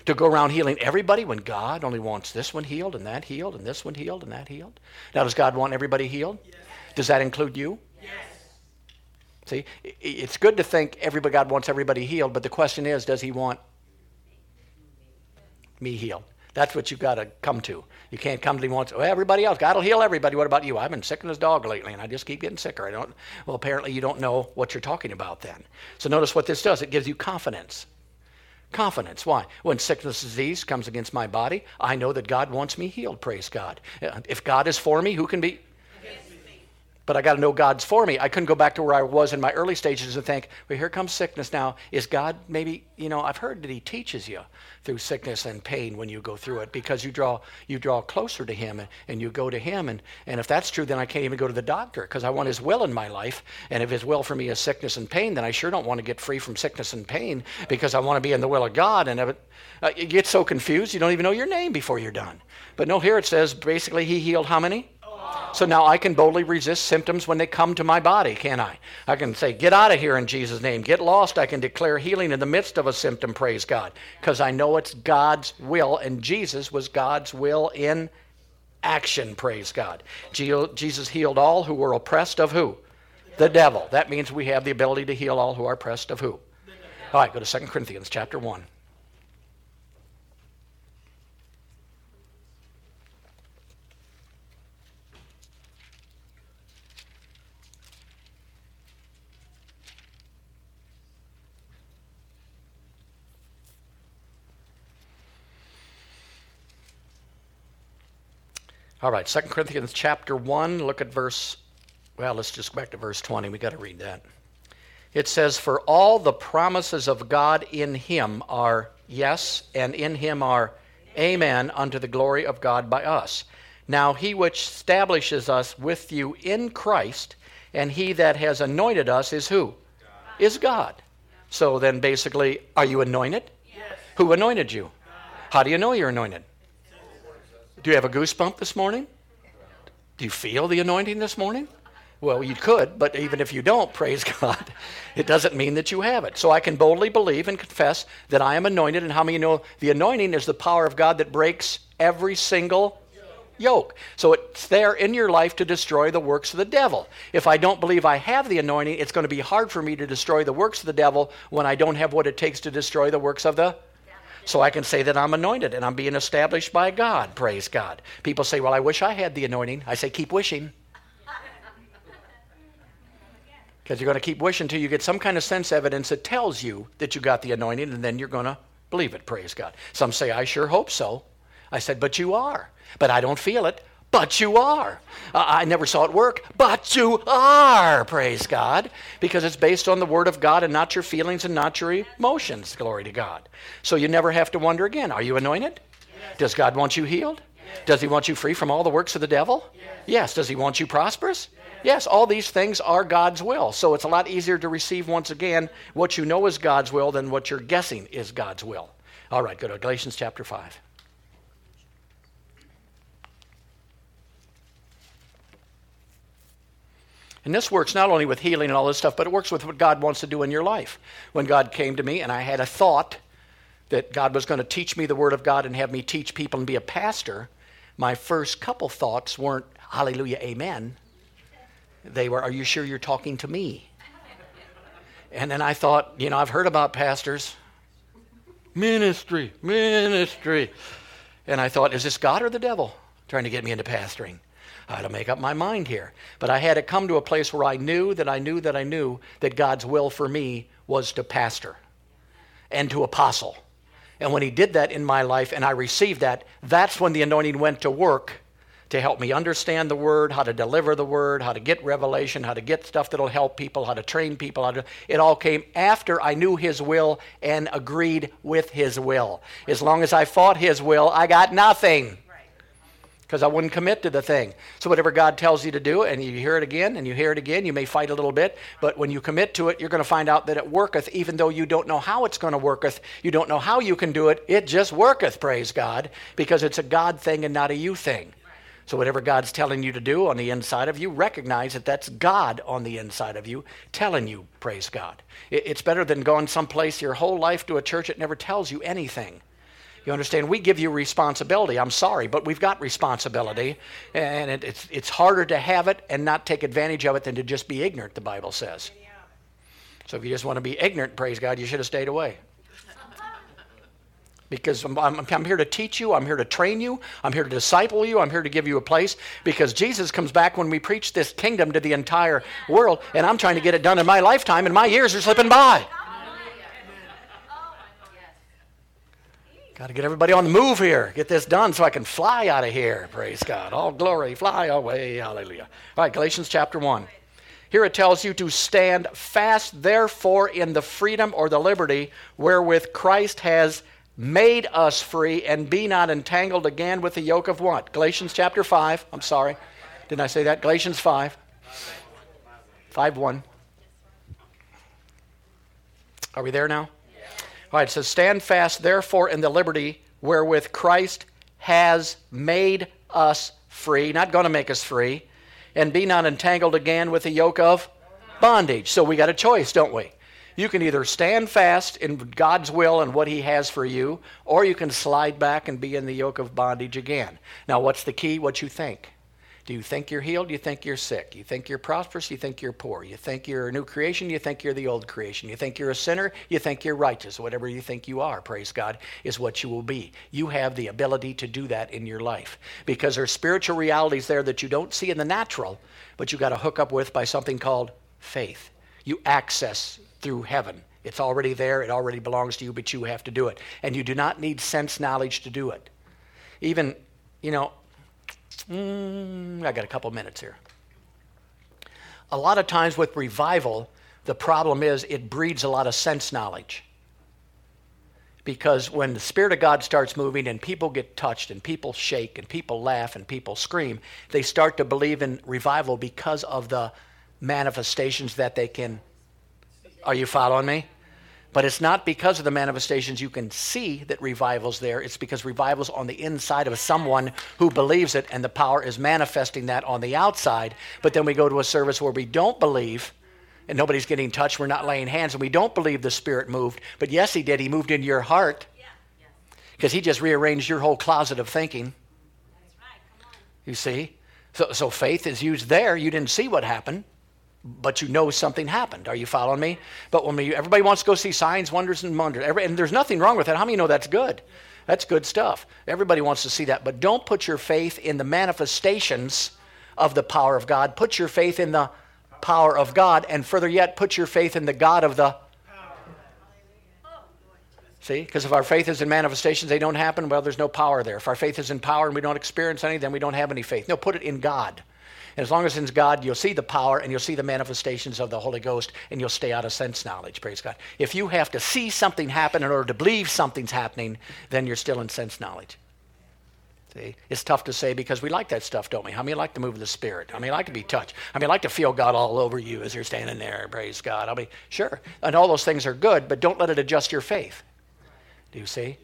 to go around healing everybody when God only wants this one healed and that healed and this one healed and that healed? Now, does God want everybody healed? Yes. Does that include you? Yes. See, it's good to think everybody God wants everybody healed, but the question is, does He want me healed? That's what you've got to come to. You can't come to him once. Well, everybody else, God will heal everybody. What about you? I've been sick as dog lately, and I just keep getting sicker. I don't. Well, apparently you don't know what you're talking about then. So notice what this does. It gives you confidence. Confidence. Why? When sickness disease comes against my body, I know that God wants me healed. Praise God. Uh, if God is for me, who can be? But I got to know God's for me. I couldn't go back to where I was in my early stages and think, well, here comes sickness now. Is God maybe, you know, I've heard that He teaches you through sickness and pain when you go through it because you draw you draw closer to him and, and you go to him. And, and if that's true then i can't even go to the doctor because i want his will in my life. And if his will for me is sickness and pain then i sure don't want to get free from sickness and pain because i want to be in the will of god. And it, uh, you get so confused you don't even know your name before you're done. But no here it says basically he healed how many so now I can boldly resist symptoms when they come to my body, can I? I can say, Get out of here in Jesus' name. Get lost. I can declare healing in the midst of a symptom, praise God, because I know it's God's will, and Jesus was God's will in action, praise God. Jesus healed all who were oppressed of who? The devil. That means we have the ability to heal all who are oppressed of who? All right, go to 2 Corinthians chapter 1. All right, 2 Corinthians chapter 1, look at verse, well, let's just go back to verse 20. we got to read that. It says, For all the promises of God in him are yes, and in him are amen unto the glory of God by us. Now he which establishes us with you in Christ, and he that has anointed us is who? God. Is God. So then basically, are you anointed? Yes. Who anointed you? God. How do you know you're anointed? Do you have a goosebump this morning? Do you feel the anointing this morning? Well, you could, but even if you don't, praise God, it doesn't mean that you have it. So I can boldly believe and confess that I am anointed. And how many know the anointing is the power of God that breaks every single yoke? So it's there in your life to destroy the works of the devil. If I don't believe I have the anointing, it's going to be hard for me to destroy the works of the devil when I don't have what it takes to destroy the works of the so I can say that I'm anointed and I'm being established by God. Praise God. People say, Well, I wish I had the anointing. I say, Keep wishing. Because you're going to keep wishing until you get some kind of sense evidence that tells you that you got the anointing, and then you're going to believe it. Praise God. Some say, I sure hope so. I said, But you are. But I don't feel it. But you are. Uh, I never saw it work, but you are, praise God, because it's based on the Word of God and not your feelings and not your emotions. Glory to God. So you never have to wonder again are you anointed? Yes. Does God want you healed? Yes. Does He want you free from all the works of the devil? Yes. yes. Does He want you prosperous? Yes, all these things are God's will. So it's a lot easier to receive once again what you know is God's will than what you're guessing is God's will. All right, go to Galatians chapter 5. And this works not only with healing and all this stuff, but it works with what God wants to do in your life. When God came to me and I had a thought that God was going to teach me the Word of God and have me teach people and be a pastor, my first couple thoughts weren't, hallelujah, amen. They were, are you sure you're talking to me? And then I thought, you know, I've heard about pastors. Ministry, ministry. And I thought, is this God or the devil trying to get me into pastoring? I had to make up my mind here. But I had to come to a place where I knew that I knew that I knew that God's will for me was to pastor and to apostle. And when He did that in my life and I received that, that's when the anointing went to work to help me understand the word, how to deliver the word, how to get revelation, how to get stuff that'll help people, how to train people. How to, it all came after I knew his will and agreed with his will. As long as I fought his will, I got nothing because I wouldn't commit to the thing. So, whatever God tells you to do, and you hear it again and you hear it again, you may fight a little bit, but when you commit to it, you're going to find out that it worketh, even though you don't know how it's going to worketh. You don't know how you can do it. It just worketh, praise God, because it's a God thing and not a you thing. So, whatever God's telling you to do on the inside of you, recognize that that's God on the inside of you telling you, praise God. It's better than going someplace your whole life to a church that never tells you anything. You understand? We give you responsibility. I'm sorry, but we've got responsibility. And it, it's, it's harder to have it and not take advantage of it than to just be ignorant, the Bible says. So if you just want to be ignorant, praise God, you should have stayed away. Because I'm, I'm, I'm, here to teach you, I'm here to train you, I'm here to disciple you, I'm here to give you a place. Because Jesus comes back when we preach this kingdom to the entire world, and I'm trying to get it done in my lifetime, and my years are slipping by. Got to get everybody on the move here. Get this done so I can fly out of here. Praise God. All glory, fly away. Hallelujah. All right, Galatians chapter 1. Here it tells you to stand fast, therefore, in the freedom or the liberty wherewith Christ has made us free, and be not entangled again with the yoke of what? Galatians chapter 5. I'm sorry. Didn't I say that? Galatians 5. 5 1. Are we there now? All right, so stand fast, therefore, in the liberty wherewith Christ has made us free, not going to make us free, and be not entangled again with the yoke of bondage. So we got a choice, don't we? You can either stand fast in God's will and what He has for you, or you can slide back and be in the yoke of bondage again. Now, what's the key? What you think. Do you think you're healed? You think you're sick? You think you're prosperous? You think you're poor? You think you're a new creation? You think you're the old creation? You think you're a sinner? You think you're righteous? Whatever you think you are, praise God, is what you will be. You have the ability to do that in your life because there's spiritual realities there that you don't see in the natural, but you got to hook up with by something called faith. You access through heaven. It's already there, it already belongs to you, but you have to do it. And you do not need sense knowledge to do it. Even, you know, Mm, I got a couple minutes here. A lot of times with revival, the problem is it breeds a lot of sense knowledge. Because when the Spirit of God starts moving and people get touched and people shake and people laugh and people scream, they start to believe in revival because of the manifestations that they can. Are you following me? But it's not because of the manifestations you can see that revival's there. It's because revival's on the inside of someone who believes it, and the power is manifesting that on the outside. But then we go to a service where we don't believe, and nobody's getting touched, we're not laying hands, and we don't believe the Spirit moved. But yes, He did. He moved into your heart because He just rearranged your whole closet of thinking. You see? So, so faith is used there. You didn't see what happened but you know something happened. Are you following me? But when we, everybody wants to go see signs, wonders, and wonders, every, and there's nothing wrong with that. How many know that's good? That's good stuff. Everybody wants to see that. But don't put your faith in the manifestations of the power of God. Put your faith in the power of God, and further yet, put your faith in the God of the. See? Because if our faith is in manifestations, they don't happen, well, there's no power there. If our faith is in power and we don't experience any, then we don't have any faith. No, put it in God. And as long as it's God, you'll see the power and you'll see the manifestations of the Holy Ghost and you'll stay out of sense knowledge. Praise God. If you have to see something happen in order to believe something's happening, then you're still in sense knowledge. See? It's tough to say because we like that stuff, don't we? How many like to move of the Spirit? I mean, like to be touched. I mean, I like to feel God all over you as you're standing there. Praise God. I mean, sure. And all those things are good, but don't let it adjust your faith. Do you see?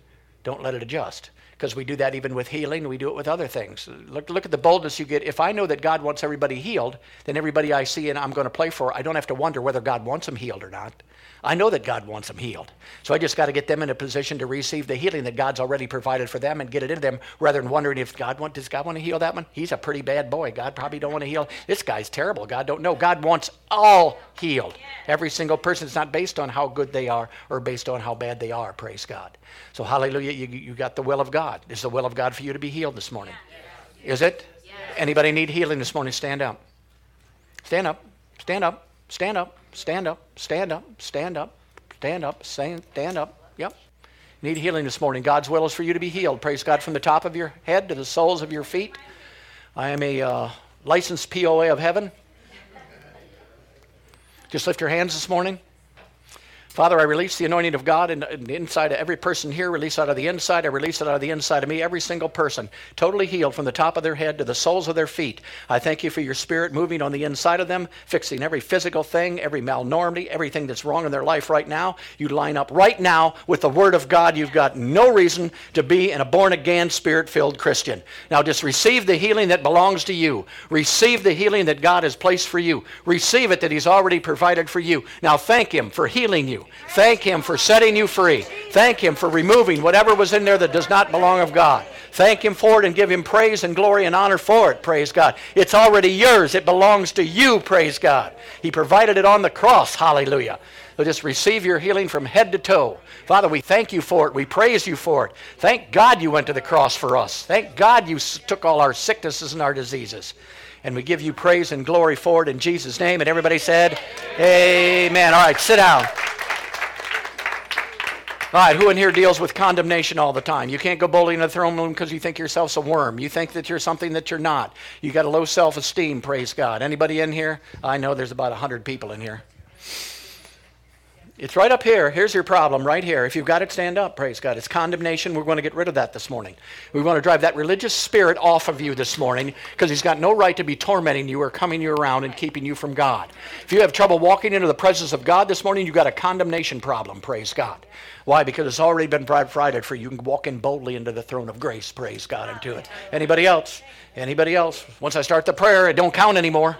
Don't let it adjust because we do that even with healing. We do it with other things. Look, look at the boldness you get. If I know that God wants everybody healed, then everybody I see and I'm going to play for, I don't have to wonder whether God wants them healed or not. I know that God wants them healed. So I just got to get them in a position to receive the healing that God's already provided for them and get it into them rather than wondering if God want, does God want to heal that one? He's a pretty bad boy. God probably don't want to heal. This guy's terrible. God don't know. God wants all healed. Every single person. It's not based on how good they are or based on how bad they are. Praise God. So hallelujah, you, you got the will of God. Is the will of God for you to be healed this morning? Is it? Anybody need healing this morning? Stand up. Stand up. Stand up. Stand up. Stand up, stand up, stand up, stand up, stand up. Yep. Need healing this morning. God's will is for you to be healed. Praise God from the top of your head to the soles of your feet. I am a uh, licensed POA of heaven. Just lift your hands this morning. Father, I release the anointing of God in, in, inside of every person here. Release out of the inside. I release it out of the inside of me. Every single person, totally healed from the top of their head to the soles of their feet. I thank you for your spirit moving on the inside of them, fixing every physical thing, every malnormity, everything that's wrong in their life right now. You line up right now with the Word of God. You've got no reason to be in a born again, spirit filled Christian. Now just receive the healing that belongs to you. Receive the healing that God has placed for you. Receive it that He's already provided for you. Now thank Him for healing you. Thank Him for setting you free. Thank Him for removing whatever was in there that does not belong of God. Thank Him for it and give Him praise and glory and honor for it. Praise God. It's already yours. It belongs to you. Praise God. He provided it on the cross. Hallelujah. So just receive your healing from head to toe. Father, we thank you for it. We praise you for it. Thank God you went to the cross for us. Thank God you took all our sicknesses and our diseases. And we give you praise and glory for it in Jesus' name. And everybody said, Amen. Amen. All right, sit down. All right, who in here deals with condemnation all the time? You can't go boldly in the throne room because you think yourself a worm. You think that you're something that you're not. You got a low self-esteem, praise God. Anybody in here? I know there's about 100 people in here. It's right up here. Here's your problem right here. If you've got it, stand up. Praise God. It's condemnation. We're going to get rid of that this morning. We want to drive that religious spirit off of you this morning because he's got no right to be tormenting you or coming you around and keeping you from God. If you have trouble walking into the presence of God this morning, you've got a condemnation problem. Praise God. Why? Because it's already been provided for you. You can walk in boldly into the throne of grace. Praise God into it. Anybody else? Anybody else? Once I start the prayer, it don't count anymore.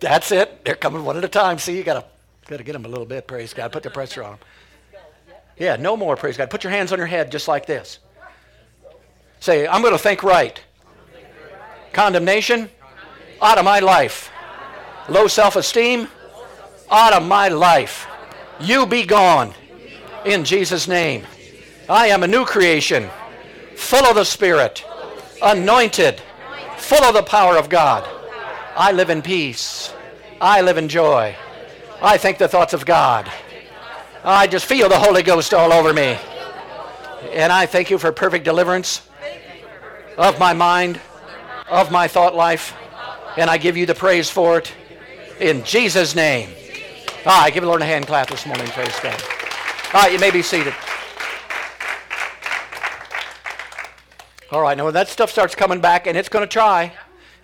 That's it. They're coming one at a time. See, you gotta gotta get them a little bit. Praise God. Put the pressure on them. Yeah, no more. Praise God. Put your hands on your head just like this. Say, I'm going to think right. Condemnation out of my life. Low self-esteem out of my life. You be gone in Jesus' name. I am a new creation, full of the Spirit, anointed, full of the power of God. I live in peace. I live in joy. I think the thoughts of God. I just feel the Holy Ghost all over me. And I thank you for perfect deliverance of my mind, of my thought life, and I give you the praise for it in Jesus' name. All right, give the Lord a hand clap this morning, praise God. All right, you may be seated. All right, now when that stuff starts coming back, and it's going to try,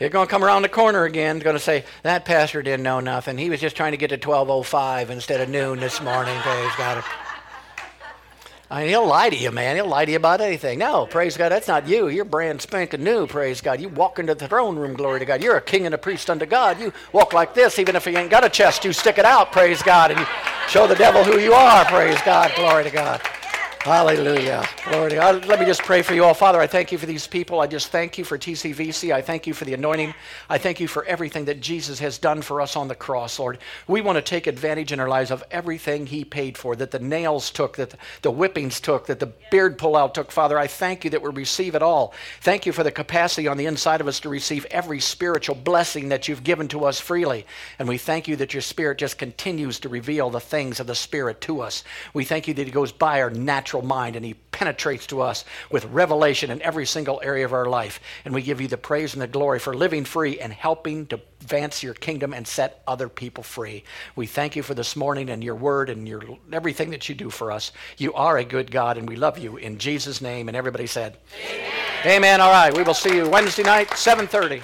it's going to come around the corner again. Going to say, that pastor didn't know nothing. He was just trying to get to 1205 instead of noon this morning, praise God. I mean, he'll lie to you, man. He'll lie to you about anything. No, praise God, that's not you. You're brand spanking new, praise God. You walk into the throne room, glory to God. You're a king and a priest unto God. You walk like this, even if you ain't got a chest, you stick it out, praise God, and you show the devil who you are, praise God, glory to God. Hallelujah. Glory to God. Let me just pray for you all. Father, I thank you for these people. I just thank you for TCVC. I thank you for the anointing. I thank you for everything that Jesus has done for us on the cross, Lord. We want to take advantage in our lives of everything he paid for, that the nails took, that the whippings took, that the beard pullout took. Father, I thank you that we receive it all. Thank you for the capacity on the inside of us to receive every spiritual blessing that you've given to us freely. And we thank you that your Spirit just continues to reveal the things of the Spirit to us. We thank you that he goes by our natural natural mind and he penetrates to us with revelation in every single area of our life. And we give you the praise and the glory for living free and helping to advance your kingdom and set other people free. We thank you for this morning and your word and your everything that you do for us. You are a good God and we love you in Jesus name and everybody said Amen. Amen. All right, we will see you Wednesday night 7:30.